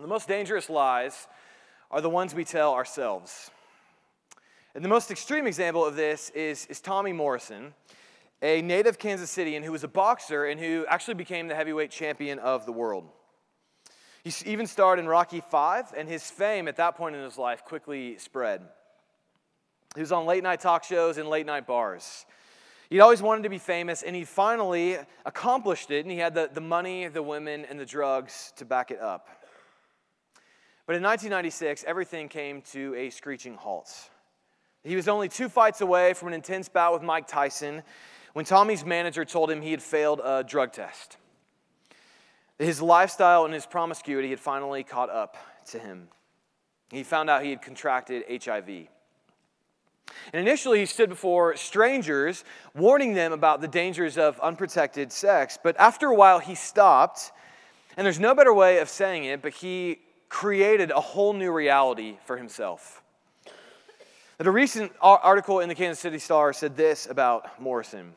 The most dangerous lies are the ones we tell ourselves. And the most extreme example of this is, is Tommy Morrison, a native Kansas Citian who was a boxer and who actually became the heavyweight champion of the world. He even starred in Rocky V, and his fame at that point in his life quickly spread. He was on late night talk shows and late night bars. He'd always wanted to be famous, and he finally accomplished it, and he had the, the money, the women, and the drugs to back it up. But in 1996, everything came to a screeching halt. He was only two fights away from an intense bout with Mike Tyson when Tommy's manager told him he had failed a drug test. His lifestyle and his promiscuity had finally caught up to him. He found out he had contracted HIV. And initially, he stood before strangers, warning them about the dangers of unprotected sex. But after a while, he stopped, and there's no better way of saying it, but he created a whole new reality for himself. That a recent article in the Kansas City Star said this about Morrison.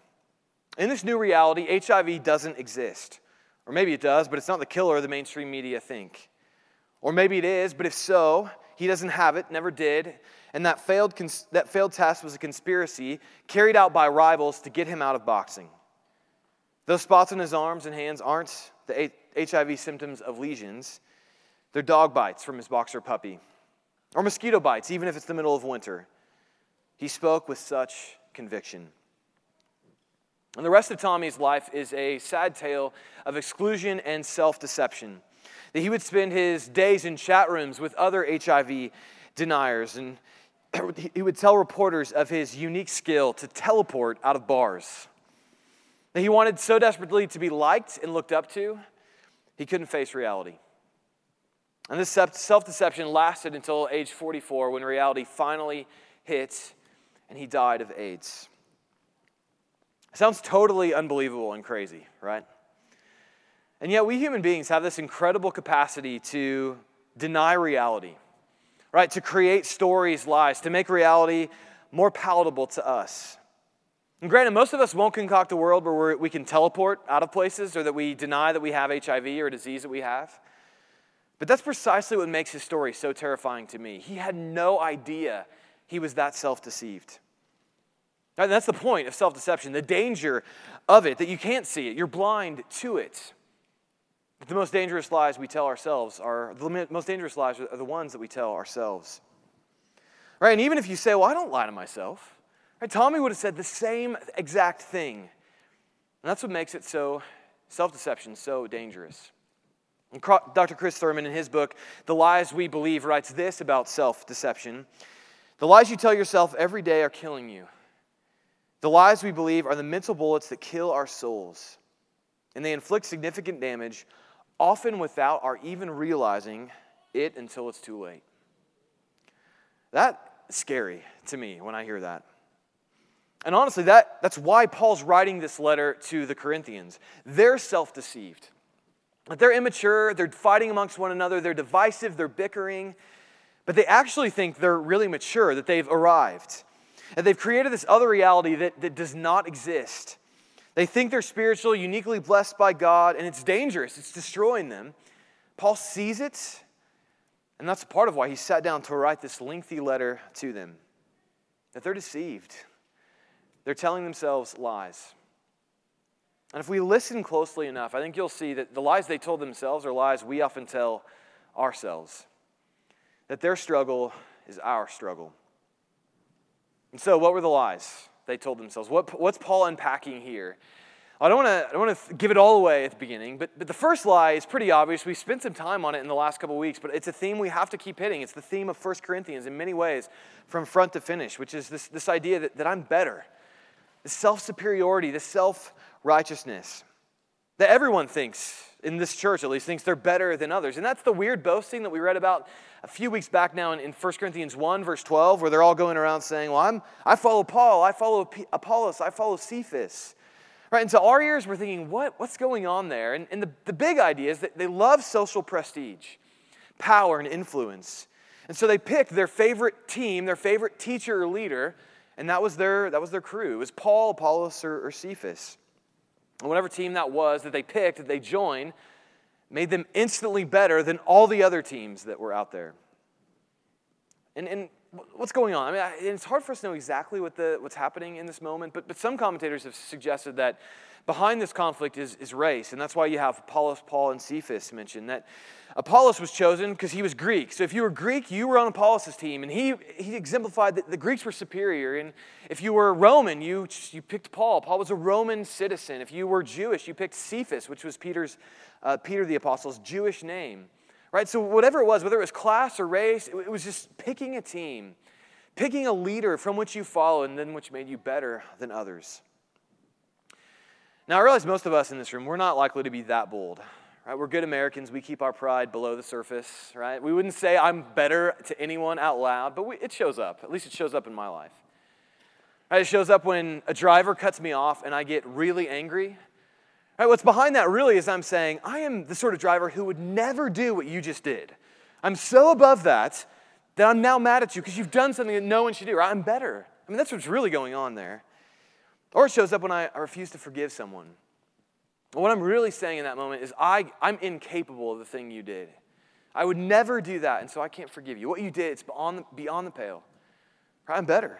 In this new reality, HIV doesn't exist. Or maybe it does, but it's not the killer the mainstream media think. Or maybe it is, but if so, he doesn't have it, never did, and that failed, cons- that failed test was a conspiracy carried out by rivals to get him out of boxing. Those spots on his arms and hands aren't the HIV symptoms of lesions, they're dog bites from his boxer puppy, or mosquito bites, even if it's the middle of winter. He spoke with such conviction. And the rest of Tommy's life is a sad tale of exclusion and self deception. That he would spend his days in chat rooms with other HIV deniers, and he would tell reporters of his unique skill to teleport out of bars. That he wanted so desperately to be liked and looked up to, he couldn't face reality. And this self deception lasted until age 44 when reality finally hit and he died of AIDS. Sounds totally unbelievable and crazy, right? And yet, we human beings have this incredible capacity to deny reality, right? To create stories, lies, to make reality more palatable to us. And granted, most of us won't concoct a world where we can teleport out of places or that we deny that we have HIV or a disease that we have. But that's precisely what makes his story so terrifying to me. He had no idea he was that self deceived. And that's the point of self deception, the danger of it, that you can't see it, you're blind to it. But the most dangerous lies we tell ourselves are the most dangerous lies are the ones that we tell ourselves. Right? And even if you say, well, I don't lie to myself, right? Tommy would have said the same exact thing. And that's what makes it so, self deception, so dangerous. And Dr. Chris Thurman, in his book, The Lies We Believe, writes this about self deception The lies you tell yourself every day are killing you. The lies we believe are the mental bullets that kill our souls, and they inflict significant damage, often without our even realizing it until it's too late. That's scary to me when I hear that. And honestly, that, that's why Paul's writing this letter to the Corinthians. They're self deceived. That they're immature, they're fighting amongst one another, they're divisive, they're bickering, but they actually think they're really mature, that they've arrived. And they've created this other reality that, that does not exist. They think they're spiritual, uniquely blessed by God, and it's dangerous. It's destroying them. Paul sees it, and that's part of why he sat down to write this lengthy letter to them. That they're deceived, they're telling themselves lies. And if we listen closely enough, I think you'll see that the lies they told themselves are lies we often tell ourselves. That their struggle is our struggle. And so, what were the lies they told themselves? What, what's Paul unpacking here? I don't want to give it all away at the beginning, but, but the first lie is pretty obvious. We spent some time on it in the last couple weeks, but it's a theme we have to keep hitting. It's the theme of 1 Corinthians in many ways, from front to finish, which is this, this idea that, that I'm better, the self superiority, the self righteousness. That everyone thinks, in this church at least, thinks they're better than others. And that's the weird boasting that we read about a few weeks back now in, in 1 Corinthians 1, verse 12, where they're all going around saying, Well, I'm, I follow Paul, I follow Apollos, I follow Cephas. Right? And so our ears, we're thinking, what, What's going on there? And, and the, the big idea is that they love social prestige, power, and influence. And so they picked their favorite team, their favorite teacher or leader, and that was their, that was their crew. It was Paul, Apollos, or, or Cephas. And whatever team that was that they picked, that they joined, made them instantly better than all the other teams that were out there. And, and what's going on? I mean, I, it's hard for us to know exactly what the, what's happening in this moment, but, but some commentators have suggested that behind this conflict is, is race, and that's why you have Apollos, Paul, and Cephas mentioned that Apollos was chosen because he was Greek. So if you were Greek, you were on Apollos' team, and he, he exemplified that the Greeks were superior. And if you were Roman, you, you picked Paul. Paul was a Roman citizen. If you were Jewish, you picked Cephas, which was Peter's, uh, Peter the Apostle's Jewish name. Right? So whatever it was, whether it was class or race, it, was just picking a team, picking a leader from which you follow, and then which made you better than others. Now, I realize most of us in this room, we're not likely to be that bold. Right? We're good Americans. We keep our pride below the surface, right? We wouldn't say I'm better to anyone out loud, but we, it shows up. At least it shows up in my life. It shows up when a driver cuts me off and I get really angry. Right? What's behind that really is I'm saying, I am the sort of driver who would never do what you just did. I'm so above that that I'm now mad at you because you've done something that no one should do. Right? I'm better. I mean, that's what's really going on there. Or it shows up when I, refuse to forgive someone. What I'm really saying in that moment is, I, I'm incapable of the thing you did. I would never do that, and so I can't forgive you. What you did, it's beyond the, beyond the pale. I'm better.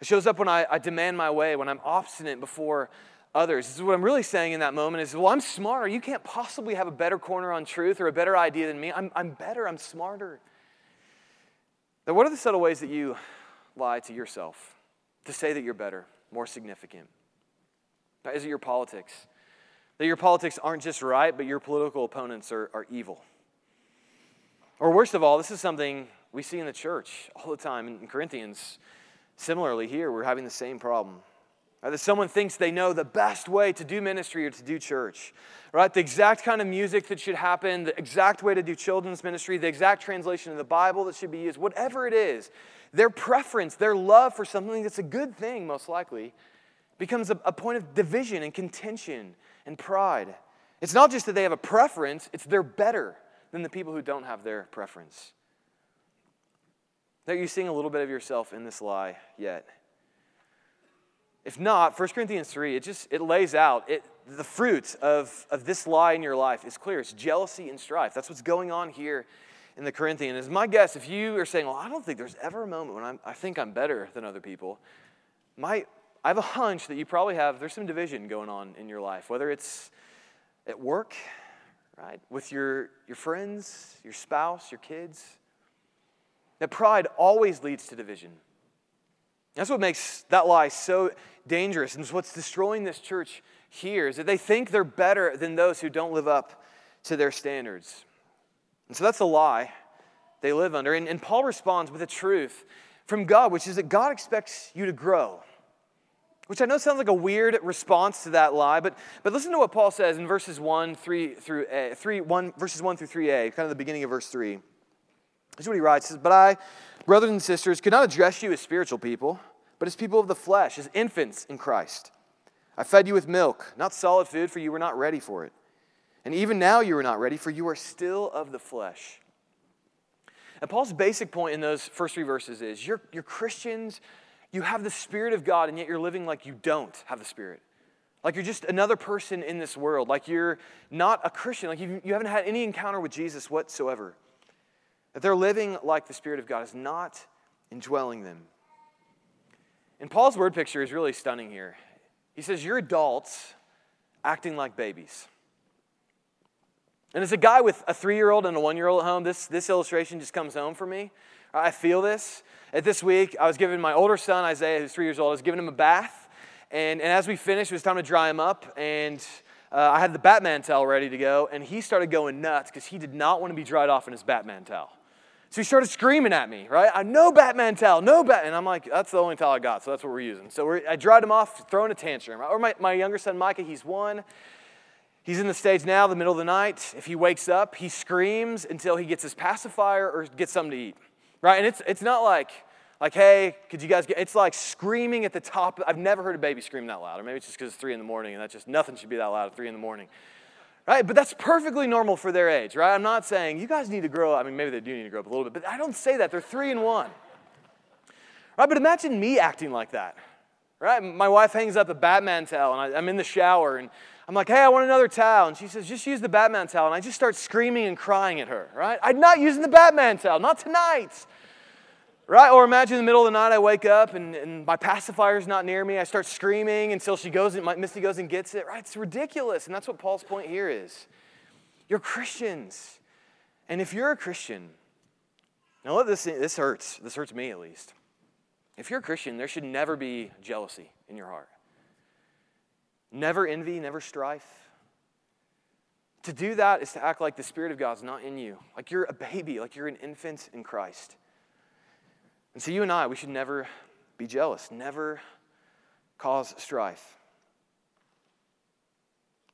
It shows up when I, I demand my way, when I'm obstinate before others. This is what I'm really saying in that moment is, well, I'm smarter. You can't possibly have a better corner on truth or a better idea than me. I'm, I'm better. I'm smarter. Now, what are the subtle ways that you lie to yourself to say that you're better, more significant? Is it your politics? That your politics aren't just right, but your political opponents are, are evil. Or worst of all, this is something we see in the church all the time. In Corinthians, similarly, here, we're having the same problem. Right? That someone thinks they know the best way to do ministry or to do church. Right? The exact kind of music that should happen, the exact way to do children's ministry, the exact translation of the Bible that should be used, whatever it is, their preference, their love for something that's a good thing, most likely, becomes a, a point of division and contention and pride. It's not just that they have a preference, it's they're better than the people who don't have their preference. Are you seeing a little bit of yourself in this lie yet? If not, 1 Corinthians 3, it just it lays out it, the fruit of, of this lie in your life is clear. It's jealousy and strife. That's what's going on here in the Corinthians. Is my guess, if you are saying, well, I don't think there's ever a moment when I'm, I think I'm better than other people, my, I have a hunch that you probably have, there's some division going on in your life, whether it's at work, right, with your, your friends, your spouse, your kids. That pride always leads to division. That's what makes that lie so dangerous. And it's what's destroying this church here is that they think they're better than those who don't live up to their standards. And so that's a lie they live under. And, and Paul responds with a truth from God, which is that God expects you to grow. Which I know sounds like a weird response to that lie, but, but listen to what Paul says in verses 1 3 through a, eh, 3, 1, verses 1 through 3a, kind of the beginning of verse 3. This is what he writes. He says, But I, brothers and sisters, could not address you as spiritual people, but as people of the flesh, as infants in Christ. I fed you with milk, not solid food, for you were not ready for it. And even now you are not ready, for you are still of the flesh. And Paul's basic point in those first three verses is you're, you're Christians you have the Spirit of God, and yet you're living like you don't have the Spirit. Like you're just another person in this world. Like you're not a Christian. Like you, you haven't had any encounter with Jesus whatsoever. That they're living like the Spirit of God is not indwelling them. And Paul's word picture is really stunning here. He says, You're adults acting like babies. And as a guy with a three year old and a one year old at home, this, this illustration just comes home for me. I feel this. At this week, I was giving my older son, Isaiah, who's three years old, I was giving him a bath. And, and as we finished, it was time to dry him up. And uh, I had the Batman towel ready to go. And he started going nuts because he did not want to be dried off in his Batman towel. So he started screaming at me, right? I no Batman towel, no Bat. And I'm like, that's the only towel I got, so that's what we're using. So we're, I dried him off, throwing a tantrum. Or my, my younger son, Micah, he's one. He's in the stage now, the middle of the night. If he wakes up, he screams until he gets his pacifier or gets something to eat right? And it's, it's not like, like, hey, could you guys get, it's like screaming at the top. I've never heard a baby scream that loud, or maybe it's just because it's three in the morning and that's just, nothing should be that loud at three in the morning. Right? But that's perfectly normal for their age, right? I'm not saying you guys need to grow up. I mean, maybe they do need to grow up a little bit, but I don't say that. They're three and one. Right? But imagine me acting like that. Right? My wife hangs up a Batman towel and I, I'm in the shower and I'm like, hey, I want another towel. And she says, just use the Batman towel. And I just start screaming and crying at her, right? I'm not using the Batman towel, not tonight. Right? Or imagine in the middle of the night I wake up and, and my pacifier's not near me. I start screaming until she goes and my, Misty goes and gets it. Right? It's ridiculous. And that's what Paul's point here is. You're Christians. And if you're a Christian, now let this this hurts. This hurts me at least. If you're a Christian, there should never be jealousy in your heart. Never envy, never strife. To do that is to act like the Spirit of God's not in you, like you're a baby, like you're an infant in Christ. And so, you and I, we should never be jealous, never cause strife.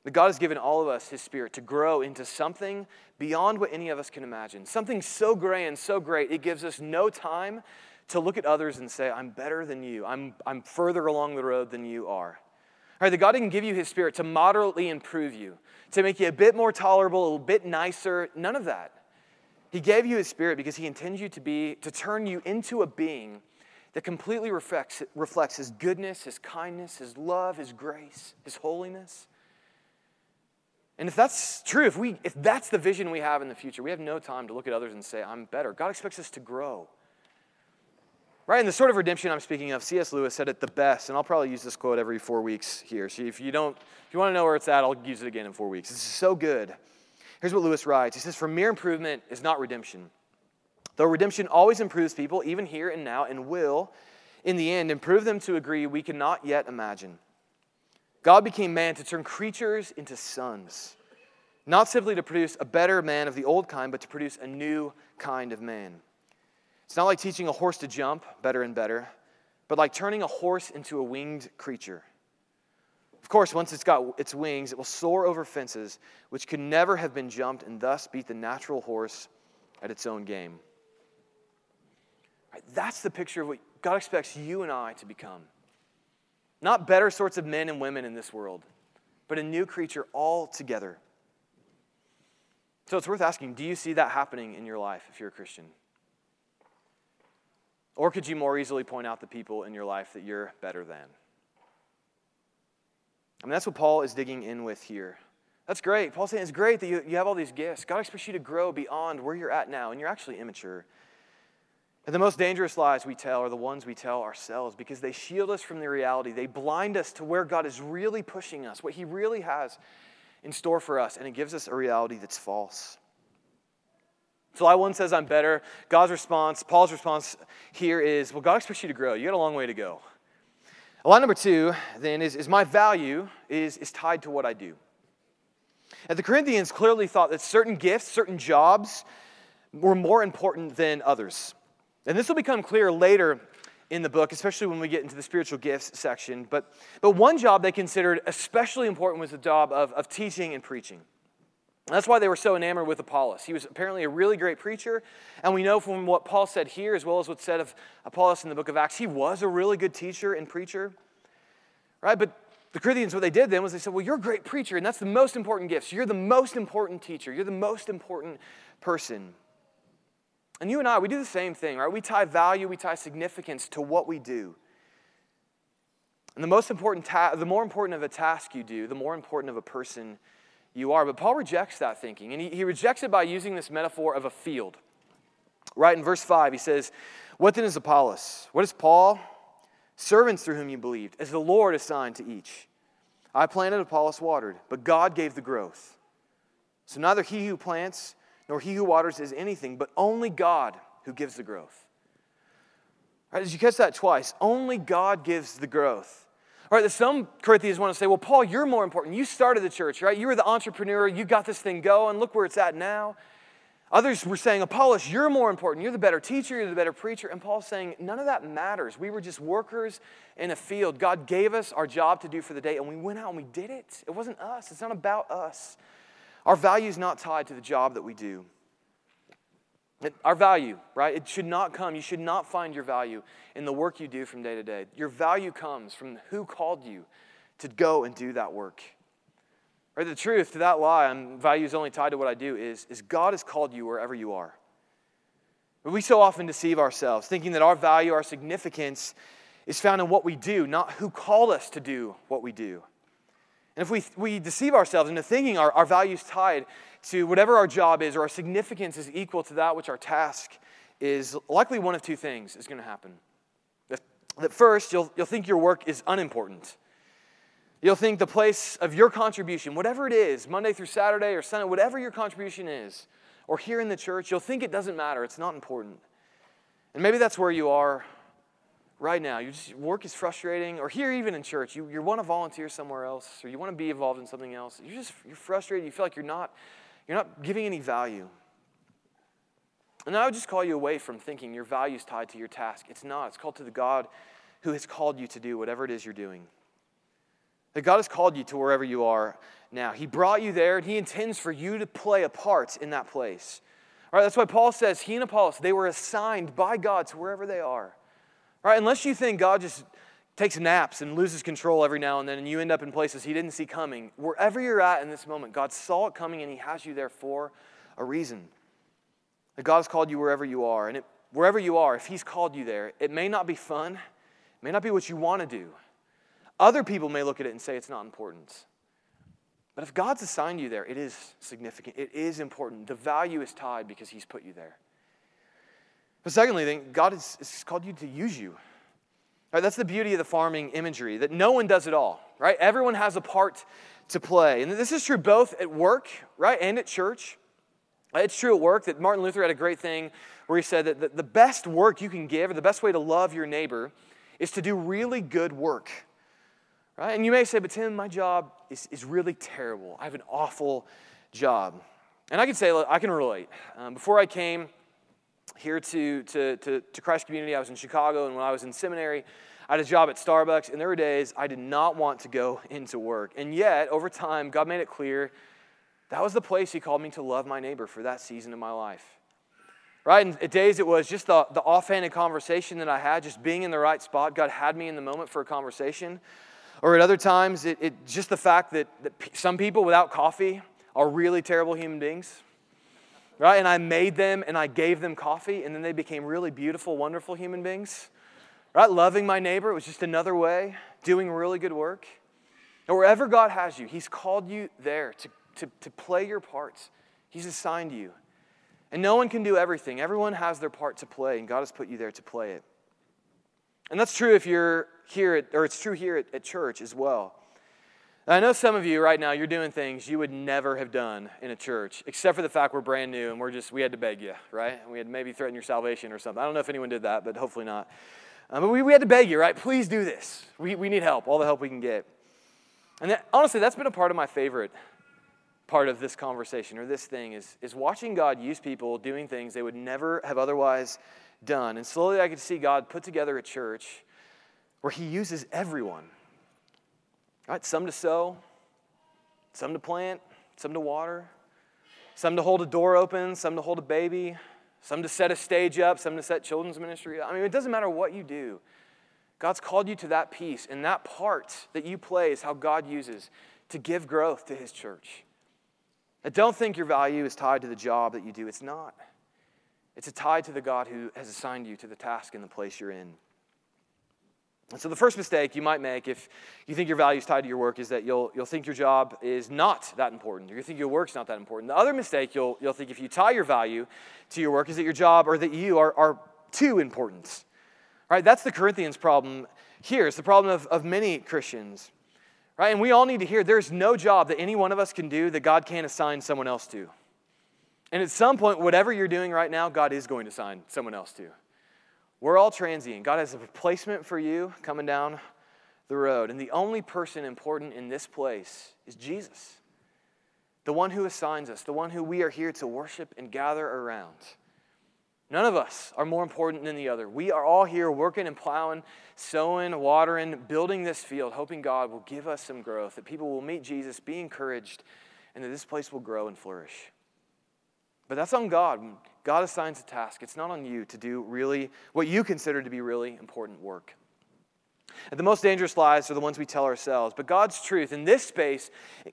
That God has given all of us His Spirit to grow into something beyond what any of us can imagine. Something so great and so great, it gives us no time to look at others and say, I'm better than you. I'm, I'm further along the road than you are. All right, that God didn't give you His Spirit to moderately improve you, to make you a bit more tolerable, a little bit nicer. None of that. He gave you his spirit because he intends you to be, to turn you into a being that completely reflects, reflects his goodness, his kindness, his love, his grace, his holiness. And if that's true, if, we, if that's the vision we have in the future, we have no time to look at others and say, I'm better. God expects us to grow. Right? And the sort of redemption I'm speaking of, C.S. Lewis said it the best, and I'll probably use this quote every four weeks here. So if you don't, if you want to know where it's at, I'll use it again in four weeks. This is so good. Here's what Lewis writes He says, For mere improvement is not redemption. Though redemption always improves people, even here and now, and will, in the end, improve them to a degree we cannot yet imagine. God became man to turn creatures into sons, not simply to produce a better man of the old kind, but to produce a new kind of man. It's not like teaching a horse to jump better and better, but like turning a horse into a winged creature. Of course, once it's got its wings, it will soar over fences which could never have been jumped and thus beat the natural horse at its own game. Right, that's the picture of what God expects you and I to become. Not better sorts of men and women in this world, but a new creature altogether. So it's worth asking do you see that happening in your life if you're a Christian? Or could you more easily point out the people in your life that you're better than? I mean, that's what Paul is digging in with here. That's great. Paul's saying it's great that you, you have all these gifts. God expects you to grow beyond where you're at now, and you're actually immature. And the most dangerous lies we tell are the ones we tell ourselves because they shield us from the reality. They blind us to where God is really pushing us, what He really has in store for us, and it gives us a reality that's false. So I one says I'm better. God's response, Paul's response here is, well, God expects you to grow. You got a long way to go. Line number two, then, is, is my value is, is tied to what I do. And the Corinthians clearly thought that certain gifts, certain jobs, were more important than others. And this will become clear later in the book, especially when we get into the spiritual gifts section. But, but one job they considered especially important was the job of, of teaching and preaching. That's why they were so enamored with Apollos. He was apparently a really great preacher. And we know from what Paul said here, as well as what's said of Apollos in the book of Acts, he was a really good teacher and preacher. Right? But the Corinthians, what they did then was they said, Well, you're a great preacher, and that's the most important gift. So you're the most important teacher. You're the most important person. And you and I, we do the same thing, right? We tie value, we tie significance to what we do. And the most important ta- the more important of a task you do, the more important of a person you are. But Paul rejects that thinking, and he, he rejects it by using this metaphor of a field. Right in verse 5, he says, What then is Apollos? What is Paul? Servants through whom you believed, as the Lord assigned to each. I planted, Apollos watered, but God gave the growth. So neither he who plants nor he who waters is anything, but only God who gives the growth. Right, did you catch that twice? Only God gives the growth. All right, some Corinthians want to say, well, Paul, you're more important. You started the church, right? You were the entrepreneur. You got this thing going. Look where it's at now. Others were saying, Apollos, you're more important. You're the better teacher. You're the better preacher. And Paul's saying, none of that matters. We were just workers in a field. God gave us our job to do for the day, and we went out and we did it. It wasn't us. It's not about us. Our value is not tied to the job that we do. It, our value, right? It should not come. You should not find your value in the work you do from day to day. Your value comes from who called you to go and do that work. Right? The truth to that lie, and value is only tied to what I do, is, is God has called you wherever you are. But we so often deceive ourselves, thinking that our value, our significance, is found in what we do, not who called us to do what we do. And if we, we deceive ourselves into thinking our, our value is tied to whatever our job is or our significance is equal to that which our task is, likely one of two things is going to happen. That, that first, you'll, you'll think your work is unimportant. You'll think the place of your contribution, whatever it is, Monday through Saturday or Sunday, whatever your contribution is, or here in the church, you'll think it doesn't matter. It's not important. And maybe that's where you are right now. You just, work is frustrating, or here even in church, you, you want to volunteer somewhere else, or you want to be involved in something else. You're just you're frustrated. You feel like you're not, you're not giving any value. And I would just call you away from thinking your value is tied to your task. It's not. It's called to the God who has called you to do whatever it is you're doing. That God has called you to wherever you are now. He brought you there, and He intends for you to play a part in that place. All right, that's why Paul says he and Apollos, they were assigned by God to wherever they are. Right, unless you think God just takes naps and loses control every now and then, and you end up in places He didn't see coming, wherever you're at in this moment, God saw it coming and He has you there for a reason. That God has called you wherever you are. And it, wherever you are, if He's called you there, it may not be fun, it may not be what you want to do. Other people may look at it and say it's not important. But if God's assigned you there, it is significant. It is important. The value is tied because He's put you there. But secondly, God has, has called you to use you. Right, that's the beauty of the farming imagery, that no one does it all, right? Everyone has a part to play. And this is true both at work, right, and at church. It's true at work that Martin Luther had a great thing where he said that the best work you can give, or the best way to love your neighbor, is to do really good work. Right? And you may say, but Tim, my job is, is really terrible. I have an awful job. And I can say, look, I can relate. Um, before I came here to, to, to, to Christ Community, I was in Chicago, and when I was in seminary, I had a job at Starbucks, and there were days I did not want to go into work. And yet, over time, God made it clear that was the place He called me to love my neighbor for that season of my life. Right? And at days it was just the, the offhanded conversation that I had, just being in the right spot. God had me in the moment for a conversation. Or at other times, it, it just the fact that, that some people without coffee are really terrible human beings. Right? And I made them and I gave them coffee, and then they became really beautiful, wonderful human beings. Right? Loving my neighbor was just another way, doing really good work. And wherever God has you, He's called you there to, to, to play your parts. He's assigned you. And no one can do everything. Everyone has their part to play, and God has put you there to play it. And that's true if you're here, at, or it's true here at, at church as well. I know some of you right now, you're doing things you would never have done in a church, except for the fact we're brand new and we're just, we had to beg you, right? We had maybe threaten your salvation or something. I don't know if anyone did that, but hopefully not. Um, but we, we had to beg you, right? Please do this. We, we need help, all the help we can get. And that, honestly, that's been a part of my favorite part of this conversation or this thing is, is watching God use people doing things they would never have otherwise done. And slowly I could see God put together a church where he uses everyone. Right? Some to sow, some to plant, some to water, some to hold a door open, some to hold a baby, some to set a stage up, some to set children's ministry. I mean, it doesn't matter what you do. God's called you to that piece, and that part that you play is how God uses to give growth to his church. I don't think your value is tied to the job that you do. It's not. It's tied to the God who has assigned you to the task and the place you're in. And so, the first mistake you might make if you think your value is tied to your work is that you'll, you'll think your job is not that important, or you think your work's not that important. The other mistake you'll, you'll think if you tie your value to your work is that your job or that you are, are too important. Right? That's the Corinthians problem here. It's the problem of, of many Christians. Right? And we all need to hear there's no job that any one of us can do that God can't assign someone else to. And at some point, whatever you're doing right now, God is going to assign someone else to. We're all transient. God has a replacement for you coming down the road. And the only person important in this place is Jesus, the one who assigns us, the one who we are here to worship and gather around. None of us are more important than the other. We are all here working and plowing, sowing, watering, building this field, hoping God will give us some growth, that people will meet Jesus, be encouraged, and that this place will grow and flourish. But that's on God. God assigns a task. It's not on you to do really what you consider to be really important work. And the most dangerous lies are the ones we tell ourselves. But God's truth in this space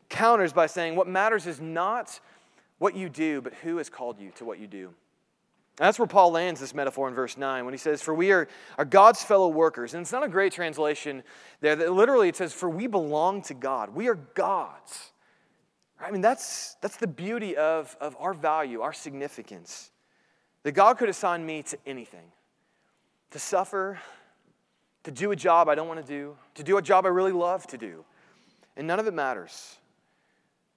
counters by saying what matters is not what you do, but who has called you to what you do. that's where Paul lands this metaphor in verse 9 when he says, For we are, are God's fellow workers. And it's not a great translation there. That literally, it says, For we belong to God. We are God's. I mean, that's, that's the beauty of, of our value, our significance. That God could assign me to anything to suffer, to do a job I don't want to do, to do a job I really love to do. And none of it matters.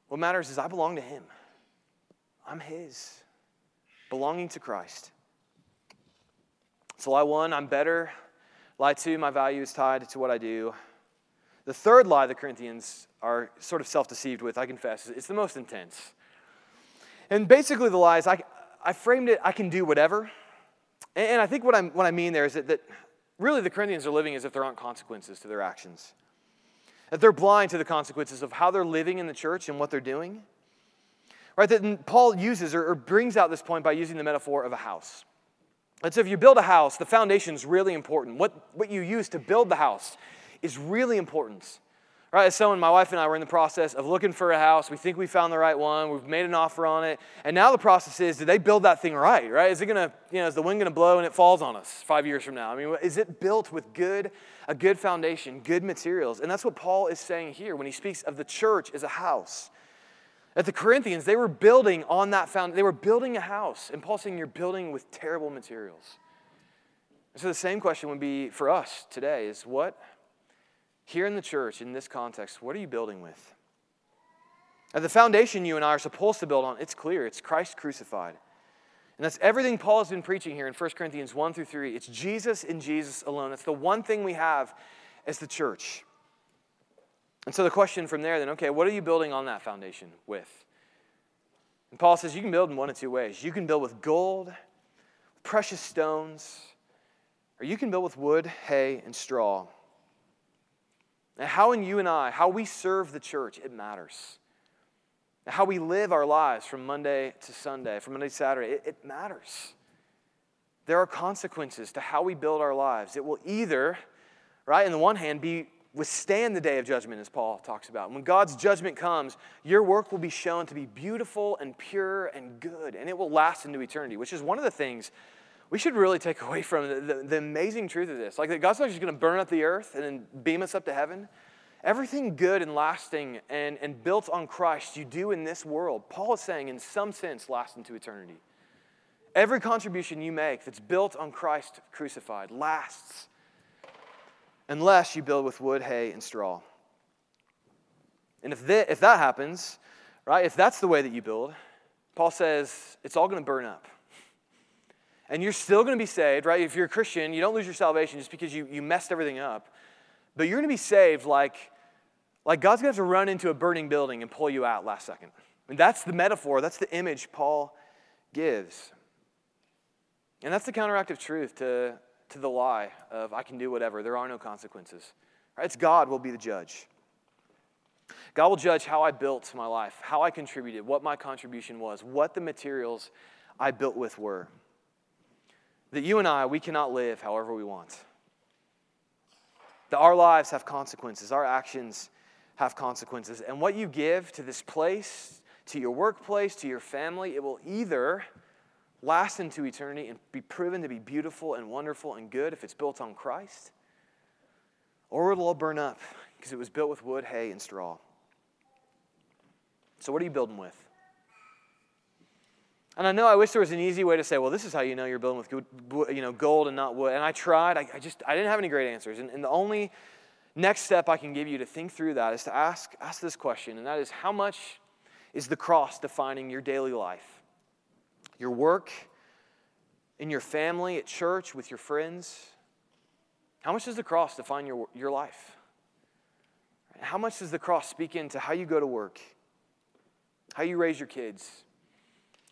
What matters is I belong to Him, I'm His belonging to Christ. So, lie one, I'm better. Lie two, my value is tied to what I do. The third lie the Corinthians are sort of self deceived with, I confess, it's the most intense. And basically, the lie is I, I framed it, I can do whatever. And I think what, I'm, what I mean there is that, that really the Corinthians are living as if there aren't consequences to their actions. That they're blind to the consequences of how they're living in the church and what they're doing. Right, that Paul uses or, or brings out this point by using the metaphor of a house. And so if you build a house, the foundation is really important. What, what you use to build the house is really important. Right, as someone, my wife and I were in the process of looking for a house. We think we found the right one. We've made an offer on it. And now the process is, did they build that thing right? Right? Is it gonna, you know, is the wind gonna blow and it falls on us five years from now? I mean, is it built with good, a good foundation, good materials? And that's what Paul is saying here when he speaks of the church as a house. At the Corinthians, they were building on that foundation. They were building a house. And Paul's saying you're building with terrible materials. So the same question would be for us today is what, here in the church, in this context, what are you building with? At the foundation you and I are supposed to build on, it's clear. It's Christ crucified. And that's everything Paul has been preaching here in 1 Corinthians 1 through 3. It's Jesus and Jesus alone. That's the one thing we have as the church. And so the question from there then, okay, what are you building on that foundation with? And Paul says you can build in one of two ways. You can build with gold, precious stones, or you can build with wood, hay, and straw. How in you and I, how we serve the church, it matters. How we live our lives from Monday to Sunday, from Monday to Saturday, it, it matters. There are consequences to how we build our lives. It will either, right, in the one hand, be withstand the day of judgment, as Paul talks about. When God's judgment comes, your work will be shown to be beautiful and pure and good, and it will last into eternity, which is one of the things we should really take away from the, the, the amazing truth of this. Like that God's not just going to burn up the earth and then beam us up to heaven. Everything good and lasting and, and built on Christ you do in this world, Paul is saying, in some sense, lasts into eternity. Every contribution you make that's built on Christ crucified lasts unless you build with wood, hay, and straw. And if, if that happens, right, if that's the way that you build, Paul says it's all going to burn up. And you're still going to be saved, right? If you're a Christian, you don't lose your salvation just because you, you messed everything up. But you're going to be saved like, like God's going to have to run into a burning building and pull you out last second. And that's the metaphor, that's the image Paul gives. And that's the counteractive truth to, to the lie of I can do whatever, there are no consequences. Right? It's God will be the judge. God will judge how I built my life, how I contributed, what my contribution was, what the materials I built with were. That you and I, we cannot live however we want. That our lives have consequences, our actions have consequences. And what you give to this place, to your workplace, to your family, it will either last into eternity and be proven to be beautiful and wonderful and good if it's built on Christ, or it'll all burn up because it was built with wood, hay, and straw. So, what are you building with? And I know I wish there was an easy way to say, well, this is how you know you're building with you know, gold and not wood. And I tried. I, I just I didn't have any great answers. And, and the only next step I can give you to think through that is to ask, ask this question, and that is how much is the cross defining your daily life? your work, in your family, at church, with your friends? How much does the cross define your, your life? How much does the cross speak into how you go to work, how you raise your kids,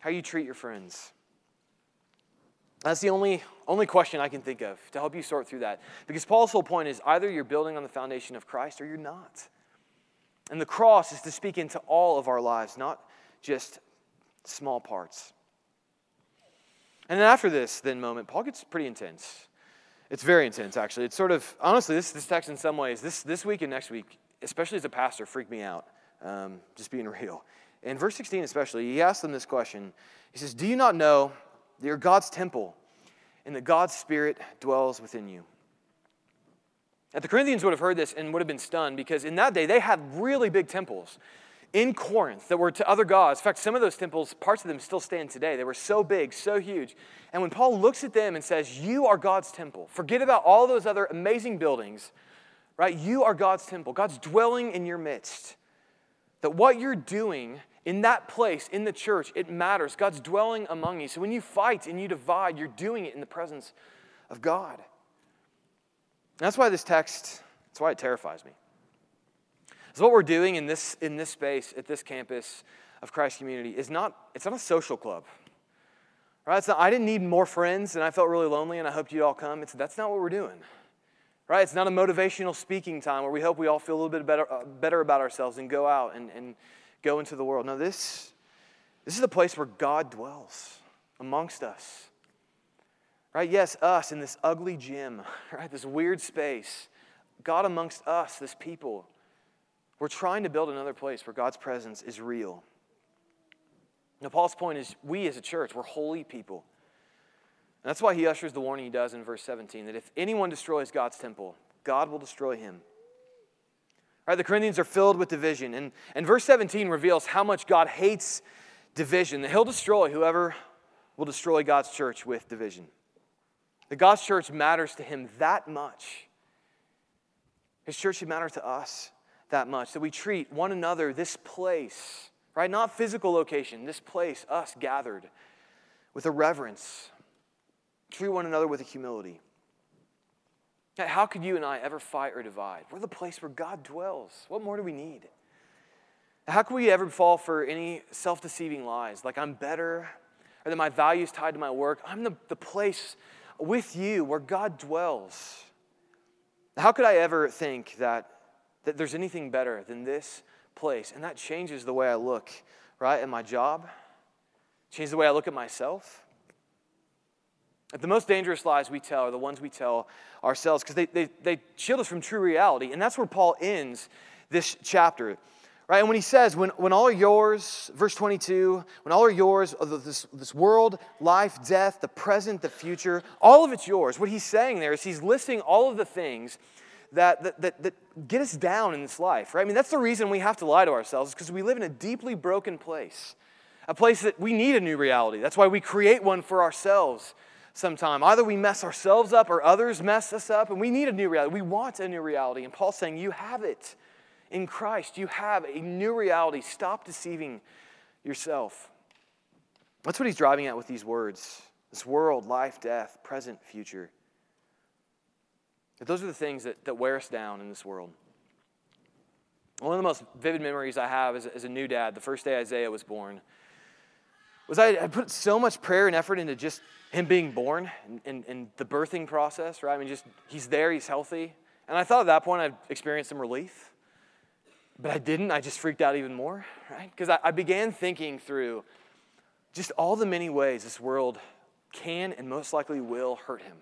how you treat your friends? That's the only, only question I can think of to help you sort through that. Because Paul's whole point is either you're building on the foundation of Christ or you're not. And the cross is to speak into all of our lives, not just small parts. And then after this then moment, Paul gets pretty intense. It's very intense, actually. It's sort of, honestly, this, this text in some ways, this, this week and next week, especially as a pastor, freaked me out, um, just being real. In verse 16 especially, he asks them this question. He says, Do you not know that you're God's temple and that God's Spirit dwells within you. Now, the Corinthians would have heard this and would have been stunned because in that day they had really big temples in Corinth that were to other gods. In fact, some of those temples, parts of them still stand today. They were so big, so huge. And when Paul looks at them and says, You are God's temple, forget about all those other amazing buildings, right? You are God's temple. God's dwelling in your midst. That what you're doing in that place, in the church, it matters. God's dwelling among you. So when you fight and you divide, you're doing it in the presence of God. And that's why this text, that's why it terrifies me. So what we're doing in this, in this space, at this campus of Christ Community, is not, it's not a social club. Right? Not, I didn't need more friends and I felt really lonely and I hoped you'd all come. It's, that's not what we're doing. Right? It's not a motivational speaking time where we hope we all feel a little bit better, uh, better about ourselves and go out and, and go into the world. No, this, this is the place where God dwells amongst us. Right? Yes, us in this ugly gym, right? This weird space. God amongst us, this people. We're trying to build another place where God's presence is real. Now, Paul's point is we as a church, we're holy people. And that's why he ushers the warning he does in verse 17 that if anyone destroys God's temple, God will destroy him. Right, the Corinthians are filled with division. And, and verse 17 reveals how much God hates division, that he'll destroy whoever will destroy God's church with division. That God's church matters to him that much. His church should matter to us that much, that we treat one another, this place, right? Not physical location, this place, us gathered, with a reverence. Treat one another with a humility. How could you and I ever fight or divide? We're the place where God dwells. What more do we need? How can we ever fall for any self deceiving lies like I'm better or that my value is tied to my work? I'm the, the place with you where God dwells. How could I ever think that that there's anything better than this place. And that changes the way I look, right, at my job, changes the way I look at myself. The most dangerous lies we tell are the ones we tell ourselves because they, they, they shield us from true reality. And that's where Paul ends this chapter. Right? And when he says, when, when all are yours, verse 22, when all are yours, uh, this, this world, life, death, the present, the future, all of it's yours, what he's saying there is he's listing all of the things that, that, that, that get us down in this life, right? I mean, that's the reason we have to lie to ourselves, because we live in a deeply broken place, a place that we need a new reality. That's why we create one for ourselves sometime. Either we mess ourselves up or others mess us up, and we need a new reality. We want a new reality. And Paul's saying, You have it in Christ. You have a new reality. Stop deceiving yourself. That's what he's driving at with these words this world, life, death, present, future. But those are the things that, that wear us down in this world. One of the most vivid memories I have as, as a new dad, the first day Isaiah was born, was I, I put so much prayer and effort into just him being born and, and, and, the birthing process, right? I mean, just he's there, he's healthy. And I thought at that point I'd experienced some relief. But I didn't. I just freaked out even more, right? Because I, I began thinking through just all the many ways this world can and most likely will hurt him.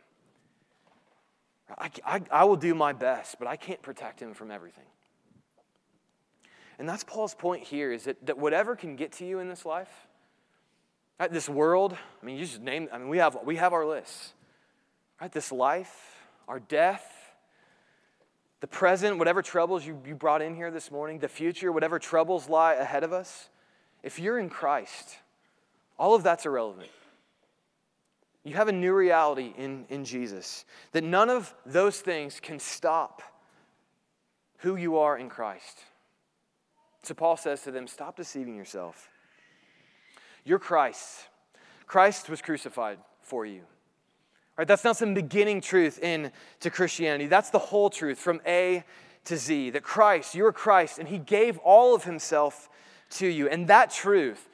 I, I, I will do my best, but I can't protect him from everything. And that's Paul's point here is that, that whatever can get to you in this life, right, this world, I mean, you just name, I mean, we have, we have our lists, right? This life, our death, the present, whatever troubles you, you brought in here this morning, the future, whatever troubles lie ahead of us, if you're in Christ, all of that's irrelevant. You have a new reality in, in Jesus. That none of those things can stop who you are in Christ. So Paul says to them, Stop deceiving yourself. You're Christ. Christ was crucified for you. Right? That's not some beginning truth in to Christianity. That's the whole truth from A to Z. That Christ, you're Christ, and He gave all of Himself to you. And that truth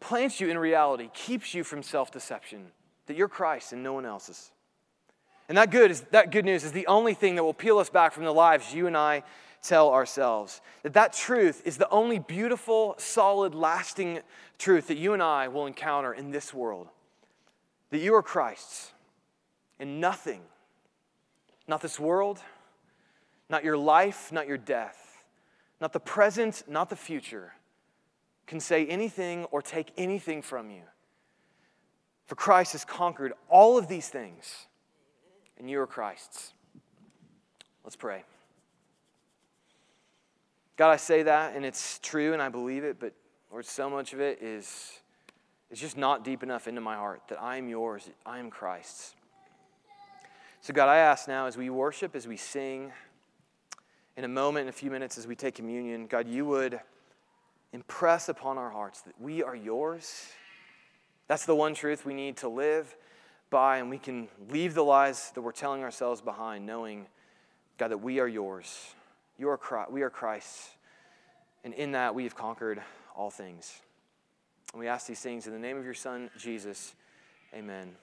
plants you in reality, keeps you from self deception that you're Christ and no one else's. And that good is that good news is the only thing that will peel us back from the lives you and I tell ourselves. That that truth is the only beautiful, solid, lasting truth that you and I will encounter in this world. That you are Christ's and nothing, not this world, not your life, not your death, not the present, not the future, can say anything or take anything from you. For Christ has conquered all of these things, and you are Christ's. Let's pray. God, I say that, and it's true, and I believe it, but Lord, so much of it is, is just not deep enough into my heart that I am yours, I am Christ's. So, God, I ask now as we worship, as we sing, in a moment, in a few minutes, as we take communion, God, you would impress upon our hearts that we are yours. That's the one truth we need to live by, and we can leave the lies that we're telling ourselves behind, knowing, God, that we are yours. You are Christ, we are Christ's. And in that, we have conquered all things. And we ask these things in the name of your Son, Jesus. Amen.